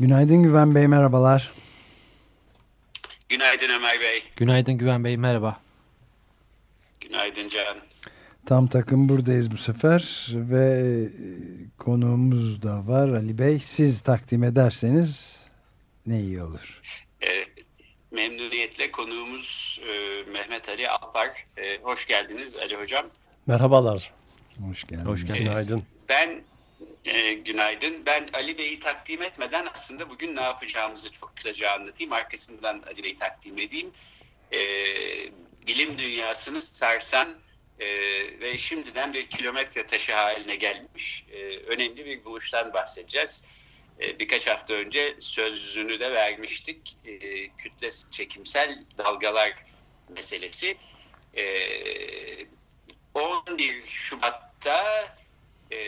Günaydın Güven Bey, merhabalar. Günaydın Ömer Bey. Günaydın Güven Bey, merhaba. Günaydın Can. Tam takım buradayız bu sefer ve e, konuğumuz da var Ali Bey. Siz takdim ederseniz ne iyi olur. E, memnuniyetle konuğumuz e, Mehmet Ali Alpar. E, hoş geldiniz Ali Hocam. Merhabalar. Hoş geldiniz. Hoş geldiniz. Günaydın. Ben e, günaydın. Ben Ali Bey'i takdim etmeden aslında bugün ne yapacağımızı çok kısaca anlatayım. Arkasından Ali Bey'i takdim edeyim. E, bilim dünyasını sarsan e, ve şimdiden bir kilometre taşı haline gelmiş e, önemli bir buluştan bahsedeceğiz. E, birkaç hafta önce sözünü de vermiştik. E, kütle çekimsel dalgalar meselesi. E, 11 Şubat'ta e,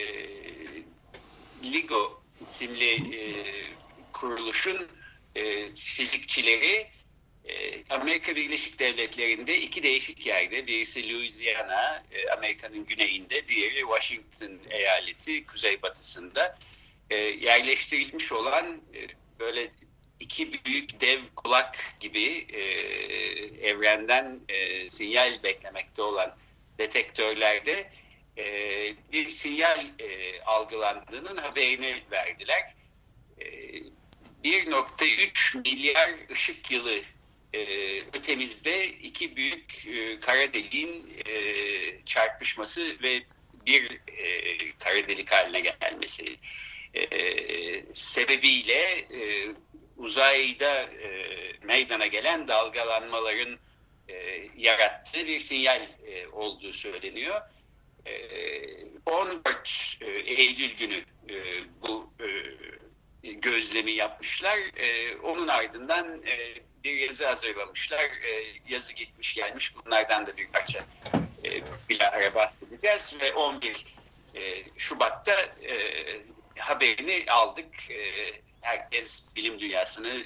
LIGO isimli e, kuruluşun e, fizikçileri e, Amerika Birleşik Devletleri'nde iki değişik yerde, birisi Louisiana, e, Amerika'nın güneyinde, diğeri Washington eyaleti kuzeybatısında e, yerleştirilmiş olan e, böyle iki büyük dev kulak gibi e, evrenden e, sinyal beklemekte olan detektörlerde e, bir sinyal e, algılandığının haberini verdiler. E, 1.3 milyar ışık yılı e, ötemizde iki büyük e, kara deliğin e, çarpışması ve bir e, kara delik haline gelmesi e, sebebiyle e, uzayda e, meydana gelen dalgalanmaların e, yarattığı bir sinyal e, olduğu söyleniyor. E, 14 e, Eylül günü e, bu e, gözlemi yapmışlar. Onun ardından bir yazı hazırlamışlar. Yazı gitmiş gelmiş. Bunlardan da bir parça bilahare bahsedeceğiz ve 11 e, Şubat'ta haberini aldık. Herkes bilim dünyasını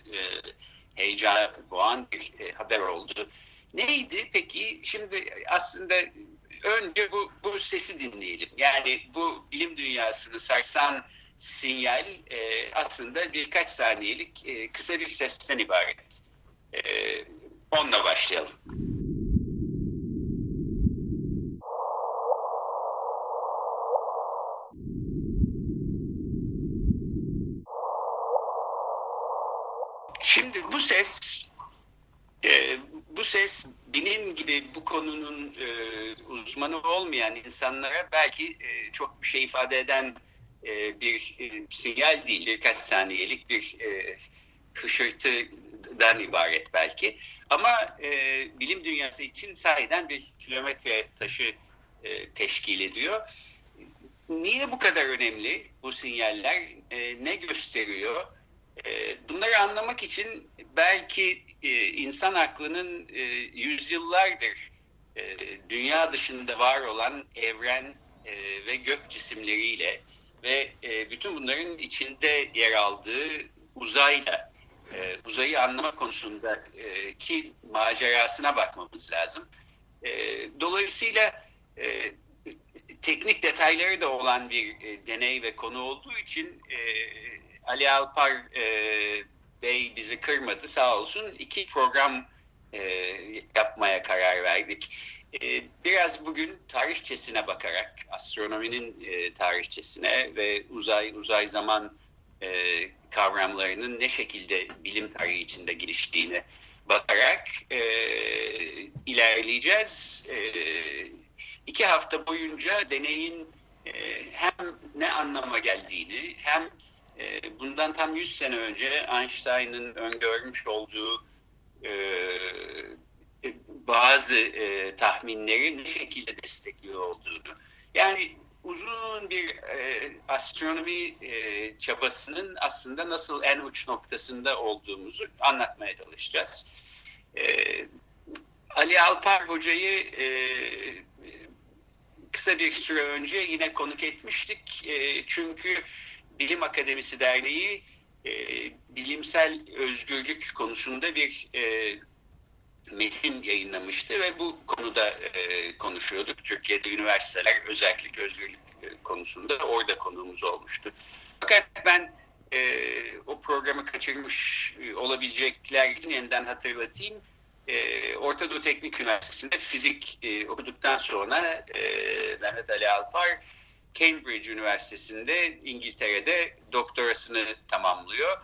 heyecan boğan bir haber oldu. Neydi peki? Şimdi aslında önce bu, bu sesi dinleyelim. Yani bu bilim dünyasını sarsan sinyal e, aslında birkaç saniyelik e, kısa bir sesten ibaret. E, onunla başlayalım. Şimdi bu ses e, bu ses benim gibi bu konunun e, uzmanı olmayan insanlara belki e, çok bir şey ifade eden e, bir e, sinyal değil, birkaç saniyelik bir e, hışırtıdan ibaret belki. Ama e, bilim dünyası için sahiden bir kilometre taşı e, teşkil ediyor. Niye bu kadar önemli bu sinyaller? E, ne gösteriyor? E, bunları anlamak için belki e, insan aklının e, yüzyıllardır e, dünya dışında var olan evren ve gök cisimleriyle ve bütün bunların içinde yer aldığı uzayla uzayı anlama konusunda e, ki macerasına bakmamız lazım. Dolayısıyla teknik detayları da olan bir deney ve konu olduğu için Ali Alpar e, Bey bizi kırmadı sağ olsun. İki program e, yapmaya karar verdik. E, biraz bugün tarihçesine bakarak, astronominin e, tarihçesine ve uzay uzay zaman e, kavramlarının ne şekilde bilim tarihi içinde geliştiğine bakarak e, ilerleyeceğiz. E, iki hafta boyunca deneyin e, hem ne anlama geldiğini hem bundan tam 100 sene önce Einstein'ın öngörmüş olduğu e, bazı e, tahminleri ne şekilde destekliyor olduğunu. Yani uzun bir e, astronomi e, çabasının aslında nasıl en uç noktasında olduğumuzu anlatmaya çalışacağız. E, Ali Alpar Hoca'yı e, kısa bir süre önce yine konuk etmiştik. E, çünkü Bilim Akademisi Derneği e, bilimsel özgürlük konusunda bir e, metin yayınlamıştı ve bu konuda e, konuşuyorduk. Türkiye'de üniversiteler özellikle özgürlük e, konusunda orada konuğumuz olmuştu. Fakat ben e, o programı kaçırmış e, olabilecekler için yeniden hatırlatayım. E, Orta Doğu Teknik Üniversitesi'nde fizik e, okuduktan sonra e, Mehmet Ali Alpar Cambridge Üniversitesi'nde İngiltere'de doktorasını tamamlıyor.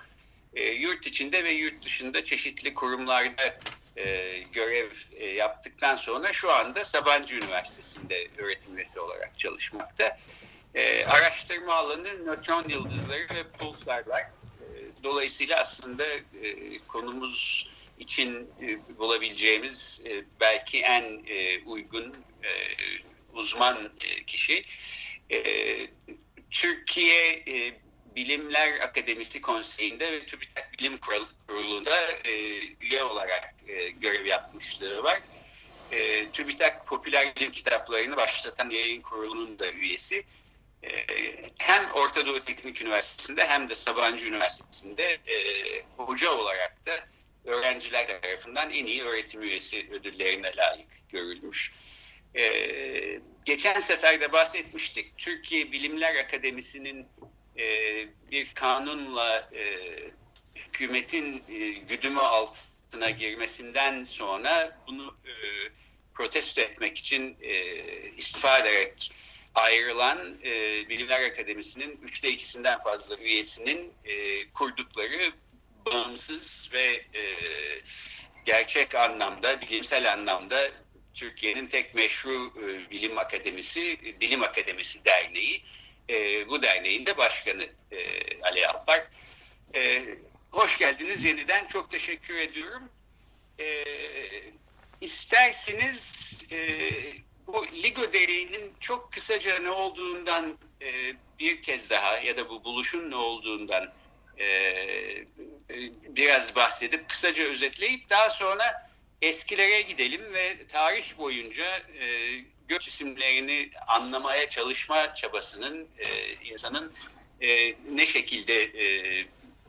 E, yurt içinde ve yurt dışında çeşitli kurumlarda e, görev e, yaptıktan sonra şu anda Sabancı Üniversitesi'nde öğretim üyesi olarak çalışmakta. E, araştırma alanı nötron yıldızları ve pulsarlar. E, dolayısıyla aslında e, konumuz için e, bulabileceğimiz e, belki en e, uygun e, uzman e, kişi. E, Türkiye e, Bilimler Akademisi Konseyi'nde ve TÜBİTAK Bilim Kurulu'nda e, üye olarak e, görev yapmışlığı var. TÜBİTAK Popüler Bilim Kitaplarını başlatan yayın kurulunun da üyesi. Hem Orta Doğu Teknik Üniversitesi'nde hem de Sabancı Üniversitesi'nde hoca olarak da öğrenciler tarafından en iyi öğretim üyesi ödüllerine layık görülmüş. Ee, geçen sefer de bahsetmiştik. Türkiye Bilimler Akademisi'nin e, bir kanunla e, hükümetin e, güdümü altına girmesinden sonra bunu e, protesto etmek için e, istifa ederek ayrılan e, Bilimler Akademisi'nin üçte ikisinden fazla üyesinin e, kurdukları bağımsız ve e, gerçek anlamda, bilimsel anlamda Türkiye'nin tek meşru e, bilim akademisi, Bilim Akademisi Derneği. E, bu derneğin de başkanı e, Ali Alpar. Hoş geldiniz yeniden. Çok teşekkür ediyorum. E, bu Ligo Dereyi'nin çok kısaca ne olduğundan bir kez daha ya da bu buluşun ne olduğundan biraz bahsedip kısaca özetleyip daha sonra eskilere gidelim ve tarih boyunca e, göç isimlerini anlamaya çalışma çabasının e, insanın e, ne şekilde e,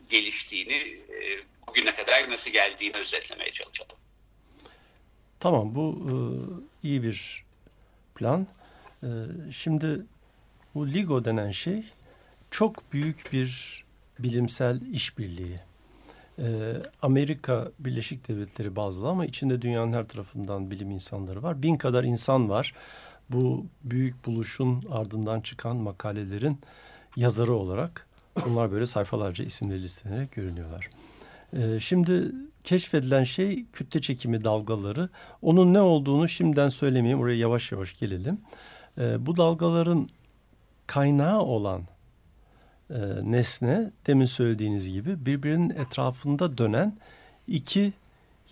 geliştiğini, e, bugüne kadar nasıl geldiğini özetlemeye çalışalım. Tamam, bu e, iyi bir plan. E, şimdi bu LIGO denen şey çok büyük bir bilimsel işbirliği. E, Amerika Birleşik Devletleri bazlı ama içinde dünyanın her tarafından bilim insanları var. Bin kadar insan var. Bu büyük buluşun ardından çıkan makalelerin yazarı olarak bunlar böyle sayfalarca isimleri listelenerek görünüyorlar. E, şimdi keşfedilen şey kütle çekimi dalgaları. Onun ne olduğunu şimdiden söylemeyeyim. Oraya yavaş yavaş gelelim. E, bu dalgaların kaynağı olan e, nesne demin söylediğiniz gibi birbirinin etrafında dönen iki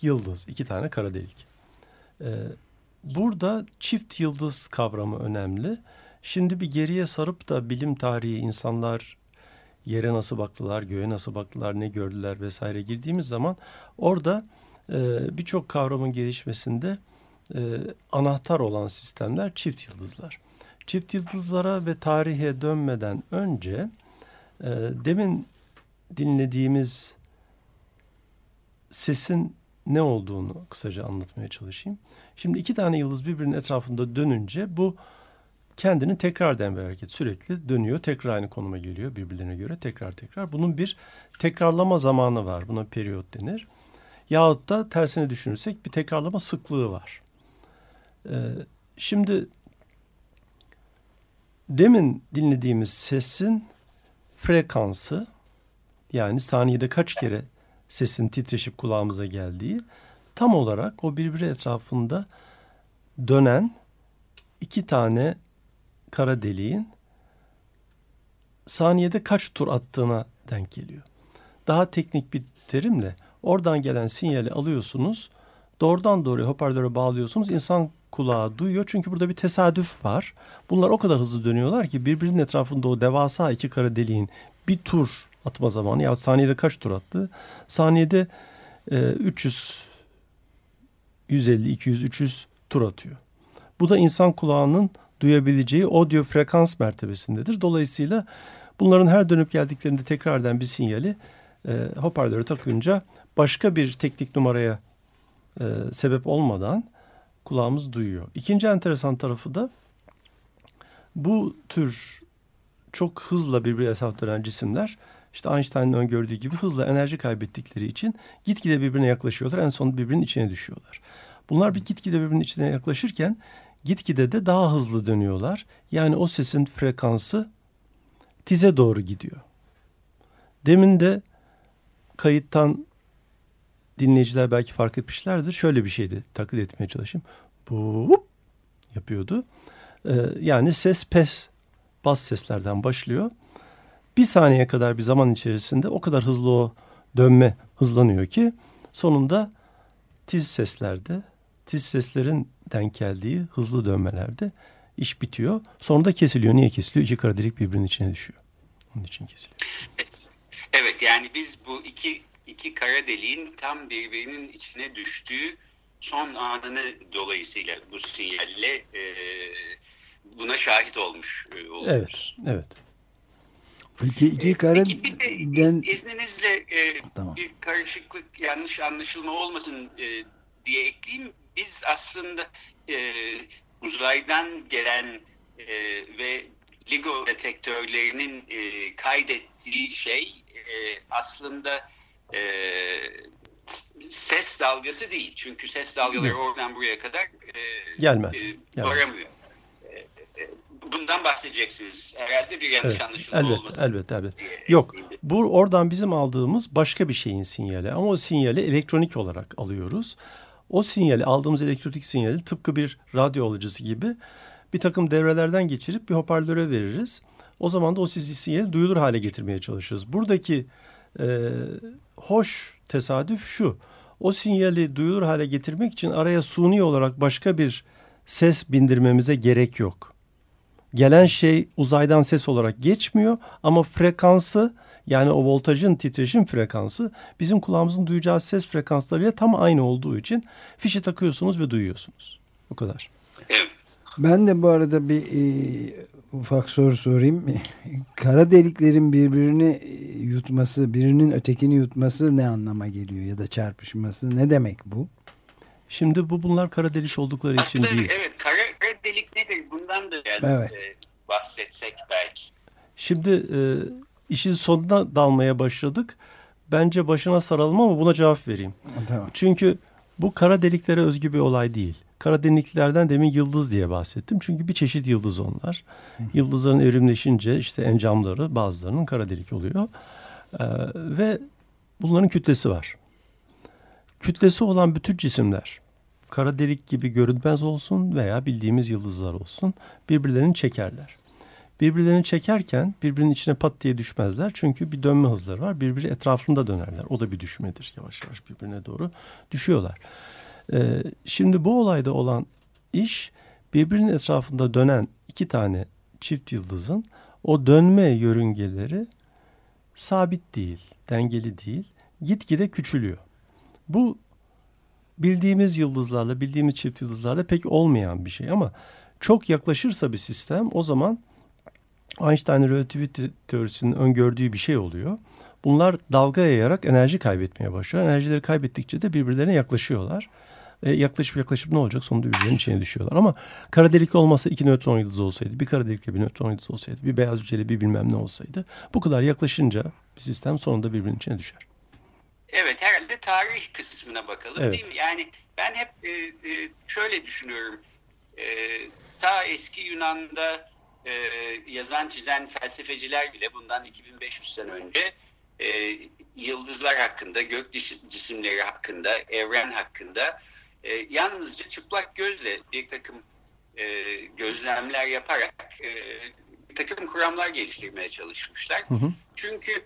yıldız, iki tane kara delik. E, burada çift yıldız kavramı önemli. Şimdi bir geriye sarıp da bilim tarihi insanlar yere nasıl baktılar, göğe nasıl baktılar, ne gördüler vesaire girdiğimiz zaman orada e, birçok kavramın gelişmesinde e, anahtar olan sistemler çift yıldızlar. Çift yıldızlara ve tarihe dönmeden önce e, demin dinlediğimiz sesin ne olduğunu kısaca anlatmaya çalışayım. Şimdi iki tane yıldız birbirinin etrafında dönünce bu kendini tekrar eden bir hareket. Sürekli dönüyor, tekrar aynı konuma geliyor birbirlerine göre tekrar tekrar. Bunun bir tekrarlama zamanı var. Buna periyot denir. Yahut da tersine düşünürsek bir tekrarlama sıklığı var. Ee, şimdi demin dinlediğimiz sesin frekansı yani saniyede kaç kere sesin titreşip kulağımıza geldiği tam olarak o birbiri etrafında dönen iki tane kara deliğin saniyede kaç tur attığına denk geliyor. Daha teknik bir terimle oradan gelen sinyali alıyorsunuz. Doğrudan doğruya hoparlöre bağlıyorsunuz. İnsan kulağı duyuyor. Çünkü burada bir tesadüf var. Bunlar o kadar hızlı dönüyorlar ki birbirinin etrafında o devasa iki kara deliğin bir tur atma zamanı ya saniyede kaç tur attı? Saniyede e, 300 150 200 300 tur atıyor. Bu da insan kulağının duyabileceği audio frekans mertebesindedir. Dolayısıyla bunların her dönüp geldiklerinde tekrar eden bir sinyali e, hoparlöre takınca başka bir teknik numaraya e, sebep olmadan kulağımız duyuyor. İkinci enteresan tarafı da bu tür çok hızla birbirine dönen cisimler işte Einstein'ın öngördüğü gibi hızla enerji kaybettikleri için gitgide birbirine yaklaşıyorlar. En son birbirinin içine düşüyorlar. Bunlar bir gitgide birbirinin içine yaklaşırken gitgide de daha hızlı dönüyorlar. Yani o sesin frekansı tize doğru gidiyor. Demin de kayıttan dinleyiciler belki fark etmişlerdir. Şöyle bir şeydi taklit etmeye çalışayım. Bu yapıyordu. Ee, yani ses pes bas seslerden başlıyor. Bir saniye kadar bir zaman içerisinde o kadar hızlı o dönme hızlanıyor ki sonunda tiz seslerde, tiz seslerin denk geldiği hızlı dönmelerde iş bitiyor. Sonra da kesiliyor. Niye kesiliyor? İki kara delik birbirinin içine düşüyor. Onun için kesiliyor. Evet yani biz bu iki iki kara deliğin tam birbirinin içine düştüğü son anını dolayısıyla bu sinyalle e, buna şahit olmuş e, oluyoruz. Evet, evet. Peki iki kara Peki bir de ben izninizle e, Tamam. bir karışıklık yanlış anlaşılma olmasın e, diye ekleyeyim. Biz aslında e, uzaydan gelen e, ve LIGO detektörlerinin e, kaydettiği şey e, aslında e, ses dalgası değil. Çünkü ses dalgaları oradan buraya kadar e, Gelmez, e, gelmez. varamıyor. E, e, Bundan bahsedeceksiniz. Herhalde bir yanlış Evet, anlaşılma elbette, olmasın. elbette. diye Yok, bu oradan bizim aldığımız başka bir şeyin sinyali ama o sinyali elektronik olarak alıyoruz. O sinyali, aldığımız elektronik sinyali tıpkı bir radyo alıcısı gibi bir takım devrelerden geçirip bir hoparlöre veririz. O zaman da o sinyali duyulur hale getirmeye çalışıyoruz. Buradaki e, hoş tesadüf şu. O sinyali duyulur hale getirmek için araya suni olarak başka bir ses bindirmemize gerek yok. Gelen şey uzaydan ses olarak geçmiyor ama frekansı yani o voltajın titreşim frekansı bizim kulağımızın duyacağı ses frekanslarıyla tam aynı olduğu için fişi takıyorsunuz ve duyuyorsunuz. Bu kadar. Evet. Ben de bu arada bir e, ufak soru sorayım. Kara deliklerin birbirini e, yutması, birinin ötekini yutması ne anlama geliyor ya da çarpışması ne demek bu? Şimdi bu bunlar kara delik oldukları için Aslında değil. evet kara, kara delik nedir? Bundan da yani Evet. e, bahsetsek belki. Şimdi e, işin sonuna dalmaya başladık. Bence başına saralım ama buna cevap vereyim. Tamam. Çünkü bu kara deliklere özgü bir olay değil. Kara deliklerden demin yıldız diye bahsettim. Çünkü bir çeşit yıldız onlar. Yıldızların evrimleşince işte encamları bazılarının kara delik oluyor. Ee, ve bunların kütlesi var. Kütlesi olan bütün cisimler kara delik gibi görünmez olsun veya bildiğimiz yıldızlar olsun birbirlerini çekerler. Birbirlerini çekerken birbirinin içine pat diye düşmezler. Çünkü bir dönme hızları var. Birbiri etrafında dönerler. O da bir düşmedir. Yavaş yavaş birbirine doğru düşüyorlar. Ee, şimdi bu olayda olan iş birbirinin etrafında dönen iki tane çift yıldızın o dönme yörüngeleri sabit değil, dengeli değil. Gitgide küçülüyor. Bu bildiğimiz yıldızlarla, bildiğimiz çift yıldızlarla pek olmayan bir şey ama çok yaklaşırsa bir sistem o zaman Einstein'ın relativite teorisinin öngördüğü bir şey oluyor. Bunlar dalga yayarak enerji kaybetmeye başlıyor. Enerjileri kaybettikçe de birbirlerine yaklaşıyorlar. E, yaklaşıp yaklaşıp ne olacak? Sonunda birbirlerinin içine düşüyorlar. Ama kara delik olmasa iki nötron yıldızı olsaydı, bir kara delikle bir nötron yıldızı olsaydı, bir beyaz cüceyle bir bilmem ne olsaydı bu kadar yaklaşınca bir sistem sonunda birbirinin içine düşer. Evet herhalde tarih kısmına bakalım Evet. değil mi? Yani ben hep e, e, şöyle düşünüyorum. E, ta eski Yunan'da e, yazan çizen felsefeciler bile bundan 2500 sene önce e, yıldızlar hakkında, gök cis- cisimleri hakkında, evren hakkında e, yalnızca çıplak gözle bir takım e, gözlemler yaparak e, bir takım kuramlar geliştirmeye çalışmışlar. Hı hı. Çünkü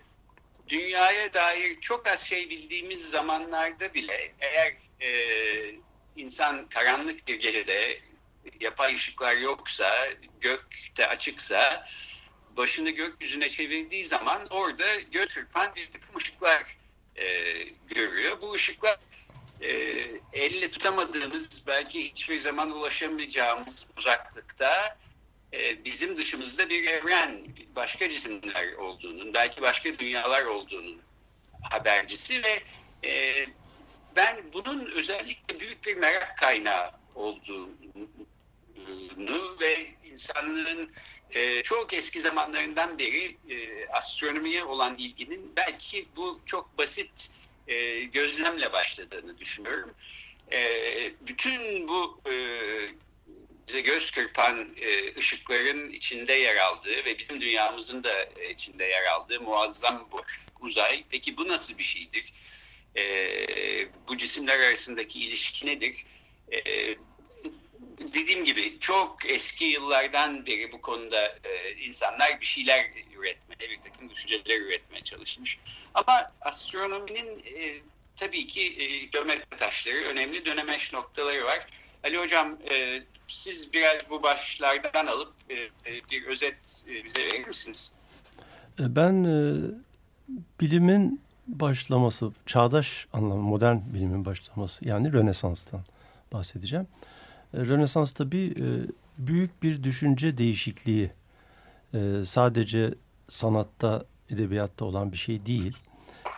dünyaya dair çok az şey bildiğimiz zamanlarda bile eğer e, insan karanlık bir gecede yapay ışıklar yoksa, gök de açıksa başını gökyüzüne çevirdiği zaman orada göz bir takım ışıklar e, görüyor. Bu ışıklar e, elle tutamadığımız, belki hiçbir zaman ulaşamayacağımız uzaklıkta e, bizim dışımızda bir evren, başka cisimler olduğunun, belki başka dünyalar olduğunun habercisi ve e, ben bunun özellikle büyük bir merak kaynağı olduğunu ve insanlığın e, çok eski zamanlarından beri e, astronomiye olan ilginin belki bu çok basit e, gözlemle başladığını düşünüyorum. E, bütün bu e, bize göz kırpan e, ışıkların içinde yer aldığı ve bizim dünyamızın da e, içinde yer aldığı muazzam boş uzay. Peki bu nasıl bir şeydir? E, bu cisimler arasındaki ilişki nedir? E, dediğim gibi çok eski yıllardan beri bu konuda e, insanlar bir şeyler üretmeye, bir takım düşünceler üretmeye çalışmış. Ama astronominin e, tabii ki e, geometri taşları, önemli dönemeç noktaları var. Ali Hocam e, siz biraz bu başlardan alıp e, e bir özet e, bize verir misiniz? E, ben e, bilimin başlaması, çağdaş anlamı, modern bilimin başlaması yani Rönesans'tan bahsedeceğim. E, Rönesans tabii büyük bir düşünce değişikliği. Sadece sanatta, edebiyatta olan bir şey değil.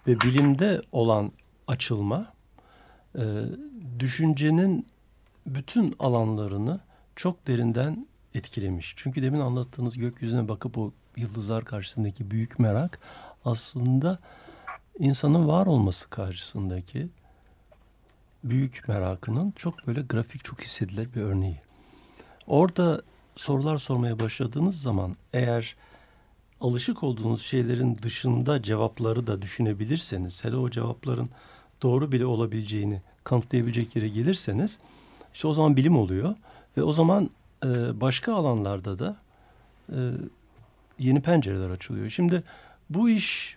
Ve bilimde olan açılma, düşüncenin bütün alanlarını çok derinden etkilemiş. Çünkü demin anlattığınız gökyüzüne bakıp o yıldızlar karşısındaki büyük merak aslında insanın var olması karşısındaki büyük merakının çok böyle grafik, çok hissedilir bir örneği. Orada sorular sormaya başladığınız zaman eğer alışık olduğunuz şeylerin dışında cevapları da düşünebilirseniz, hele o cevapların doğru bile olabileceğini kanıtlayabilecek yere gelirseniz, işte o zaman bilim oluyor ve o zaman e, başka alanlarda da e, yeni pencereler açılıyor. Şimdi bu iş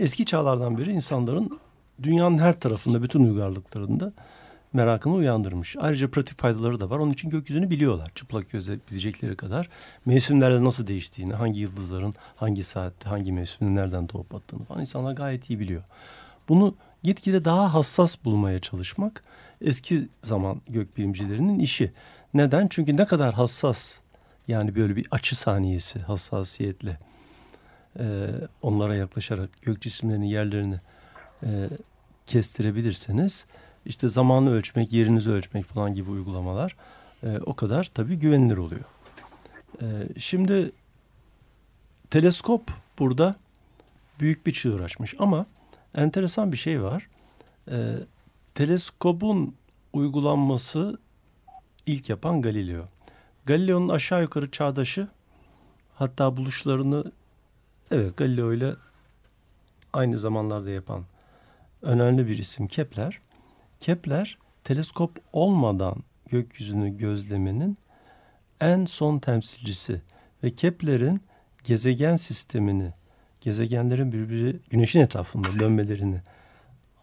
eski çağlardan beri insanların dünyanın her tarafında bütün uygarlıklarında merakını uyandırmış. Ayrıca pratik faydaları da var. Onun için gökyüzünü biliyorlar. Çıplak gözle bilecekleri kadar. Mevsimlerde nasıl değiştiğini, hangi yıldızların hangi saatte, hangi mevsimde nereden doğup battığını falan insanlar gayet iyi biliyor. Bunu gitgide daha hassas bulmaya çalışmak eski zaman gökbilimcilerinin işi. Neden? Çünkü ne kadar hassas yani böyle bir açı saniyesi hassasiyetle e, onlara yaklaşarak gök cisimlerinin yerlerini e, kestirebilirseniz işte zamanı ölçmek, yerinizi ölçmek falan gibi uygulamalar e, o kadar tabii güvenilir oluyor. E, şimdi teleskop burada büyük bir çığır açmış ama enteresan bir şey var. E, teleskobun uygulanması ilk yapan Galileo. Galileo'nun aşağı yukarı çağdaşı hatta buluşlarını evet Galileo ile aynı zamanlarda yapan önemli bir isim Kepler. Kepler teleskop olmadan gökyüzünü gözlemenin en son temsilcisi ve Kepler'in gezegen sistemini, gezegenlerin birbiri güneşin etrafında dönmelerini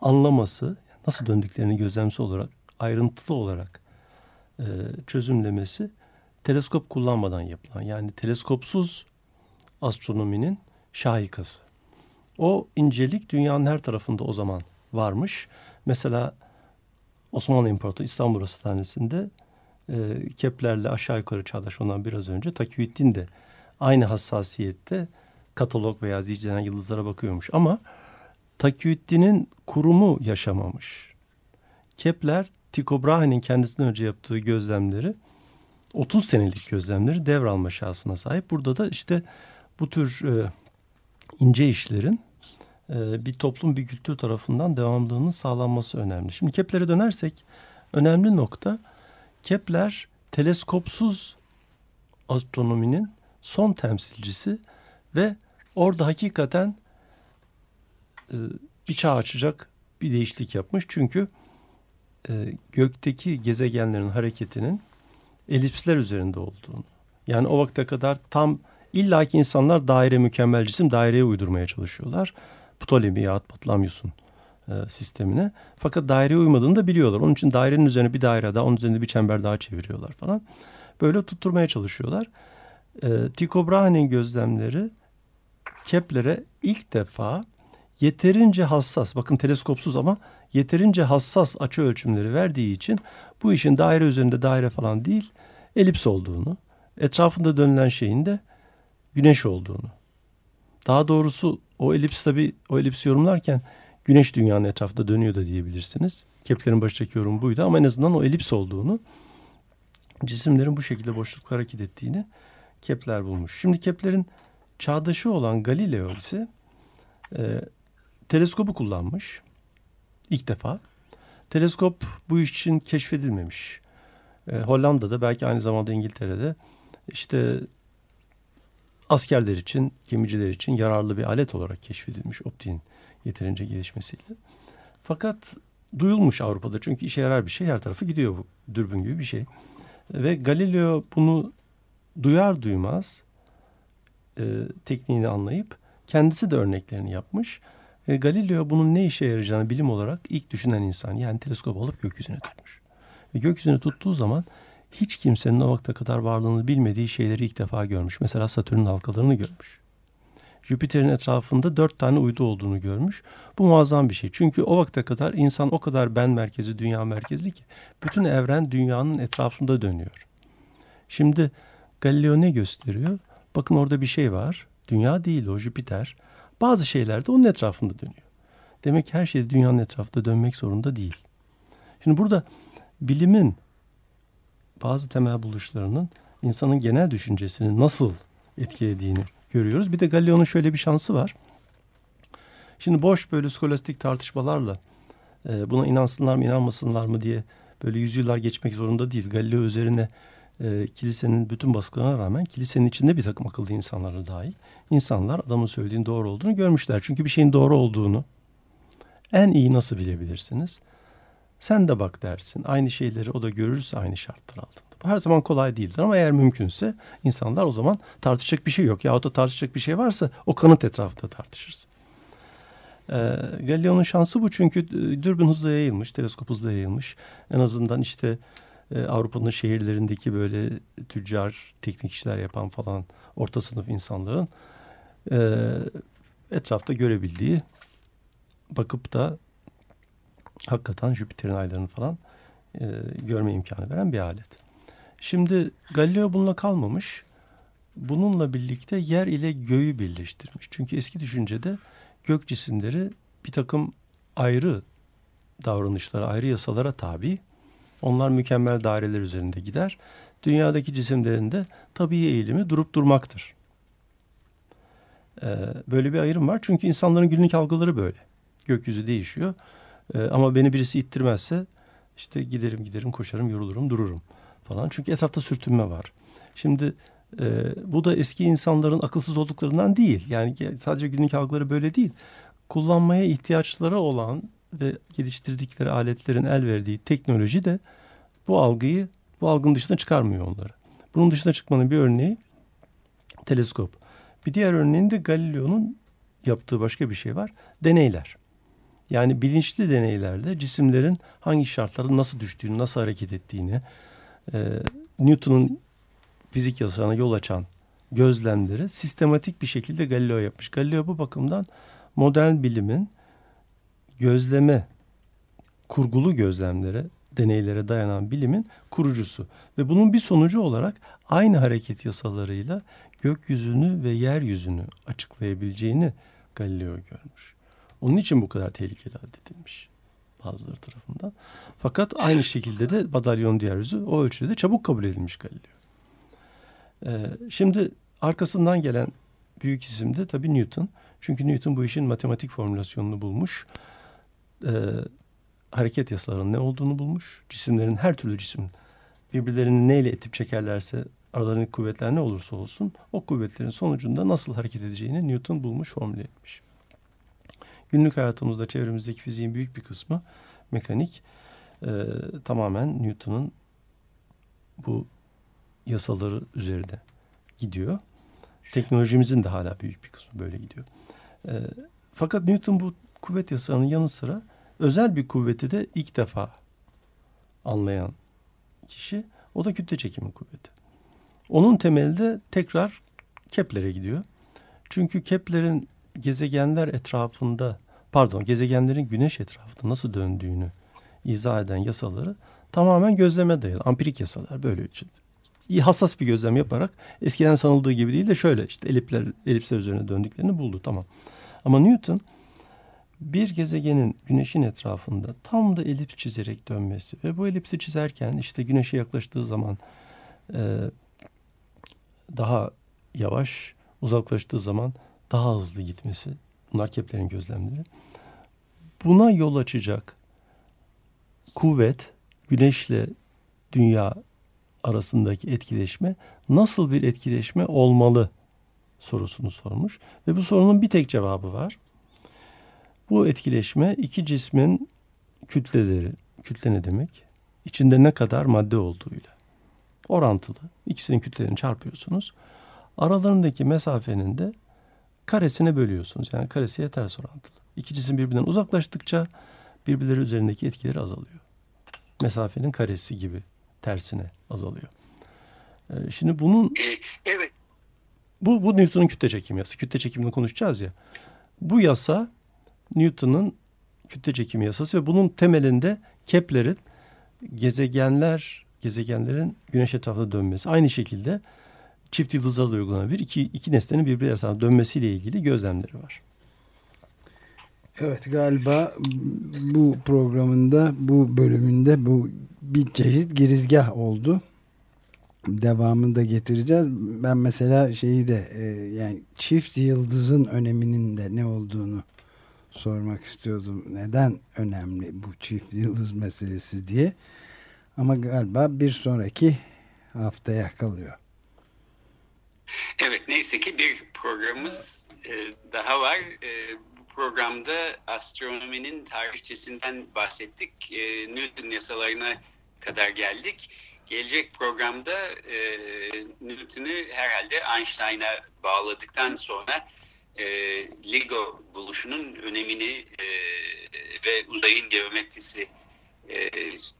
anlaması, nasıl döndüklerini gözlemsi olarak, ayrıntılı olarak e, çözümlemesi teleskop kullanmadan yapılan yani teleskopsuz astronominin şahikası. O incelik dünyanın her tarafında o zaman varmış. Mesela Osmanlı İmparatoru İstanbul Rasathanesi'nde e, Kepler'le aşağı yukarı çağdaş olan biraz önce Takiyüddin de aynı hassasiyette katalog veya ziclenen yıldızlara bakıyormuş. Ama Takiyüddin'in kurumu yaşamamış. Kepler, Tycho Brahe'nin kendisinden önce yaptığı gözlemleri 30 senelik gözlemleri devralma şansına sahip. Burada da işte bu tür e, ince işlerin bir toplum, bir kültür tarafından devamlılığının sağlanması önemli. Şimdi Kepler'e dönersek önemli nokta Kepler teleskopsuz astronominin son temsilcisi ve orada hakikaten e, bir çağ açacak bir değişiklik yapmış. Çünkü e, gökteki gezegenlerin hareketinin elipsler üzerinde olduğunu yani o vakte kadar tam illaki insanlar daire mükemmel cisim daireye uydurmaya çalışıyorlar. Ptolemy yahut Patlamyus'un e, sistemine. Fakat daireye uymadığını da biliyorlar. Onun için dairenin üzerine bir daire daha, onun üzerinde bir çember daha çeviriyorlar falan. Böyle tutturmaya çalışıyorlar. E, Tycho Brahe'nin gözlemleri Kepler'e ilk defa yeterince hassas, bakın teleskopsuz ama yeterince hassas açı ölçümleri verdiği için bu işin daire üzerinde daire falan değil, elips olduğunu, etrafında dönülen şeyin de güneş olduğunu. Daha doğrusu o elips tabi o elipsi yorumlarken güneş dünyanın etrafında dönüyor da diyebilirsiniz. Kepler'in baştaki yorum buydu ama en azından o elips olduğunu, cisimlerin bu şekilde boşlukta hareket ettiğini Kepler bulmuş. Şimdi Kepler'in çağdaşı olan Galileo ise e, teleskobu kullanmış ilk defa. Teleskop bu iş için keşfedilmemiş. E, Hollanda'da belki aynı zamanda İngiltere'de işte askerler için, gemiciler için yararlı bir alet olarak keşfedilmiş optiğin yeterince gelişmesiyle. Fakat duyulmuş Avrupa'da çünkü işe yarar bir şey her tarafa gidiyor bu dürbün gibi bir şey. Ve Galileo bunu duyar duymaz e, tekniğini anlayıp kendisi de örneklerini yapmış. E, Galileo bunun ne işe yarayacağını bilim olarak ilk düşünen insan yani teleskop alıp gökyüzüne tutmuş. Ve gökyüzüne tuttuğu zaman hiç kimsenin o vakte kadar varlığını bilmediği şeyleri ilk defa görmüş. Mesela Satürn'ün halkalarını görmüş. Jüpiter'in etrafında dört tane uydu olduğunu görmüş. Bu muazzam bir şey. Çünkü o vakte kadar insan o kadar ben merkezi, dünya merkezli ki bütün evren dünyanın etrafında dönüyor. Şimdi Galileo ne gösteriyor? Bakın orada bir şey var. Dünya değil o Jüpiter. Bazı şeyler de onun etrafında dönüyor. Demek ki her şey dünyanın etrafında dönmek zorunda değil. Şimdi burada bilimin bazı temel buluşlarının insanın genel düşüncesini nasıl etkilediğini görüyoruz. Bir de Galileo'nun şöyle bir şansı var. Şimdi boş böyle skolastik tartışmalarla e, buna inansınlar mı inanmasınlar mı diye böyle yüzyıllar geçmek zorunda değil. Galileo üzerine e, kilisenin bütün baskılarına rağmen kilisenin içinde bir takım akıllı insanlara dahil insanlar adamın söylediğin doğru olduğunu görmüşler. Çünkü bir şeyin doğru olduğunu en iyi nasıl bilebilirsiniz? Sen de bak dersin. Aynı şeyleri o da görürse aynı şartlar altında. Bu her zaman kolay değildir ama eğer mümkünse insanlar o zaman tartışacak bir şey yok. Yahut da tartışacak bir şey varsa o kanıt etrafında tartışırsın. Ee, Galileo'nun şansı bu çünkü e, dürbün hızla yayılmış, teleskop hızla yayılmış. En azından işte e, Avrupa'nın şehirlerindeki böyle tüccar, teknik işler yapan falan orta sınıf insanların e, etrafta görebildiği, bakıp da hakikaten Jüpiter'in aylarını falan e, görme imkanı veren bir alet. Şimdi Galileo bununla kalmamış. Bununla birlikte yer ile göğü birleştirmiş. Çünkü eski düşüncede gök cisimleri bir takım ayrı davranışlara, ayrı yasalara tabi. Onlar mükemmel daireler üzerinde gider. Dünyadaki cisimlerin de tabii eğilimi durup durmaktır. Ee, böyle bir ayrım var. Çünkü insanların günlük algıları böyle. Gökyüzü değişiyor. Ee, ama beni birisi ittirmezse işte giderim giderim koşarım yorulurum dururum falan. Çünkü etrafta sürtünme var. Şimdi e, bu da eski insanların akılsız olduklarından değil. Yani sadece günlük algıları böyle değil. Kullanmaya ihtiyaçları olan ve geliştirdikleri aletlerin el verdiği teknoloji de bu algıyı bu algının dışına çıkarmıyor onları. Bunun dışına çıkmanın bir örneği teleskop. Bir diğer örneğinde Galileo'nun yaptığı başka bir şey var. Deneyler. Yani bilinçli deneylerle cisimlerin hangi şartlarda nasıl düştüğünü, nasıl hareket ettiğini, e, Newton'un fizik yasalarına yol açan gözlemleri sistematik bir şekilde Galileo yapmış. Galileo bu bakımdan modern bilimin gözleme, kurgulu gözlemlere, deneylere dayanan bilimin kurucusu. Ve bunun bir sonucu olarak aynı hareket yasalarıyla gökyüzünü ve yeryüzünü açıklayabileceğini Galileo görmüş. Onun için bu kadar tehlikeli addedilmiş bazıları tarafından. Fakat aynı şekilde de madalyon diğer yüzü o ölçüde çabuk kabul edilmiş Galileo. Ee, şimdi arkasından gelen büyük isim de tabii Newton. Çünkü Newton bu işin matematik formülasyonunu bulmuş. Ee, hareket yasalarının ne olduğunu bulmuş. Cisimlerin her türlü cisim birbirlerini neyle etip çekerlerse aralarındaki kuvvetler ne olursa olsun o kuvvetlerin sonucunda nasıl hareket edeceğini Newton bulmuş, formüle etmiş. Günlük hayatımızda çevremizdeki fiziğin büyük bir kısmı mekanik. E, tamamen Newton'un bu yasaları üzerinde gidiyor. Teknolojimizin de hala büyük bir kısmı böyle gidiyor. E, fakat Newton bu kuvvet yasalarının yanı sıra özel bir kuvveti de ilk defa anlayan kişi o da kütle çekimi kuvveti. Onun temeli de tekrar Kepler'e gidiyor. Çünkü Kepler'in gezegenler etrafında pardon gezegenlerin güneş etrafında nasıl döndüğünü izah eden yasaları tamamen gözleme dayalı. Ampirik yasalar böyle hassas bir gözlem yaparak eskiden sanıldığı gibi değil de şöyle işte elipler elipsler üzerine döndüklerini buldu tamam. Ama Newton bir gezegenin güneşin etrafında tam da elips çizerek dönmesi ve bu elipsi çizerken işte güneşe yaklaştığı zaman e, daha yavaş uzaklaştığı zaman daha hızlı gitmesi bunlar Kepler'in gözlemleri buna yol açacak kuvvet güneşle dünya arasındaki etkileşme nasıl bir etkileşme olmalı sorusunu sormuş ve bu sorunun bir tek cevabı var. Bu etkileşme iki cismin kütleleri, kütle ne demek? İçinde ne kadar madde olduğuyla orantılı. İkisinin kütlelerini çarpıyorsunuz. Aralarındaki mesafenin de karesine bölüyorsunuz. Yani karesiye ters orantılı. İki cisim birbirinden uzaklaştıkça birbirleri üzerindeki etkileri azalıyor. Mesafenin karesi gibi tersine azalıyor. Ee, şimdi bunun e, evet. Bu, bu Newton'un kütle çekim yasası. Kütle çekimini konuşacağız ya. Bu yasa Newton'un kütle çekimi yasası ve bunun temelinde Kepler'in gezegenler gezegenlerin güneş etrafında dönmesi. Aynı şekilde çift yıldızlarla uygulanabilir. İki, iki nesnenin birbiri arasında dönmesiyle ilgili gözlemleri var. Evet galiba bu programında bu bölümünde bu bir çeşit girizgah oldu. Devamını da getireceğiz. Ben mesela şeyi de e, yani çift yıldızın öneminin de ne olduğunu sormak istiyordum. Neden önemli bu çift yıldız meselesi diye. Ama galiba bir sonraki haftaya kalıyor. Evet neyse ki bir programımız e, daha var. E, programda astronominin tarihçesinden bahsettik. E, Newton yasalarına kadar geldik. Gelecek programda Newton'u herhalde Einstein'a bağladıktan sonra e, LIGO buluşunun önemini e, ve uzayın geometrisi e,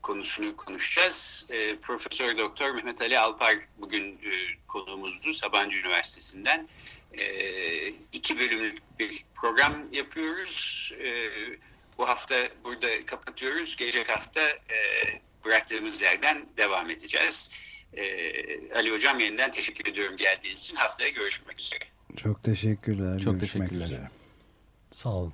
konusunu konuşacağız. E, Profesör Doktor Mehmet Ali Alpar bugün e, konuğumuzdu Sabancı Üniversitesi'nden. E, iki bölümlük bir program yapıyoruz. E, bu hafta burada kapatıyoruz. Gelecek hafta e, bıraktığımız yerden devam edeceğiz. E, Ali Hocam yeniden teşekkür ediyorum geldiğiniz için. Haftaya görüşmek üzere. Çok teşekkürler. Çok görüşmek teşekkürler. Üzere. Sağ olun.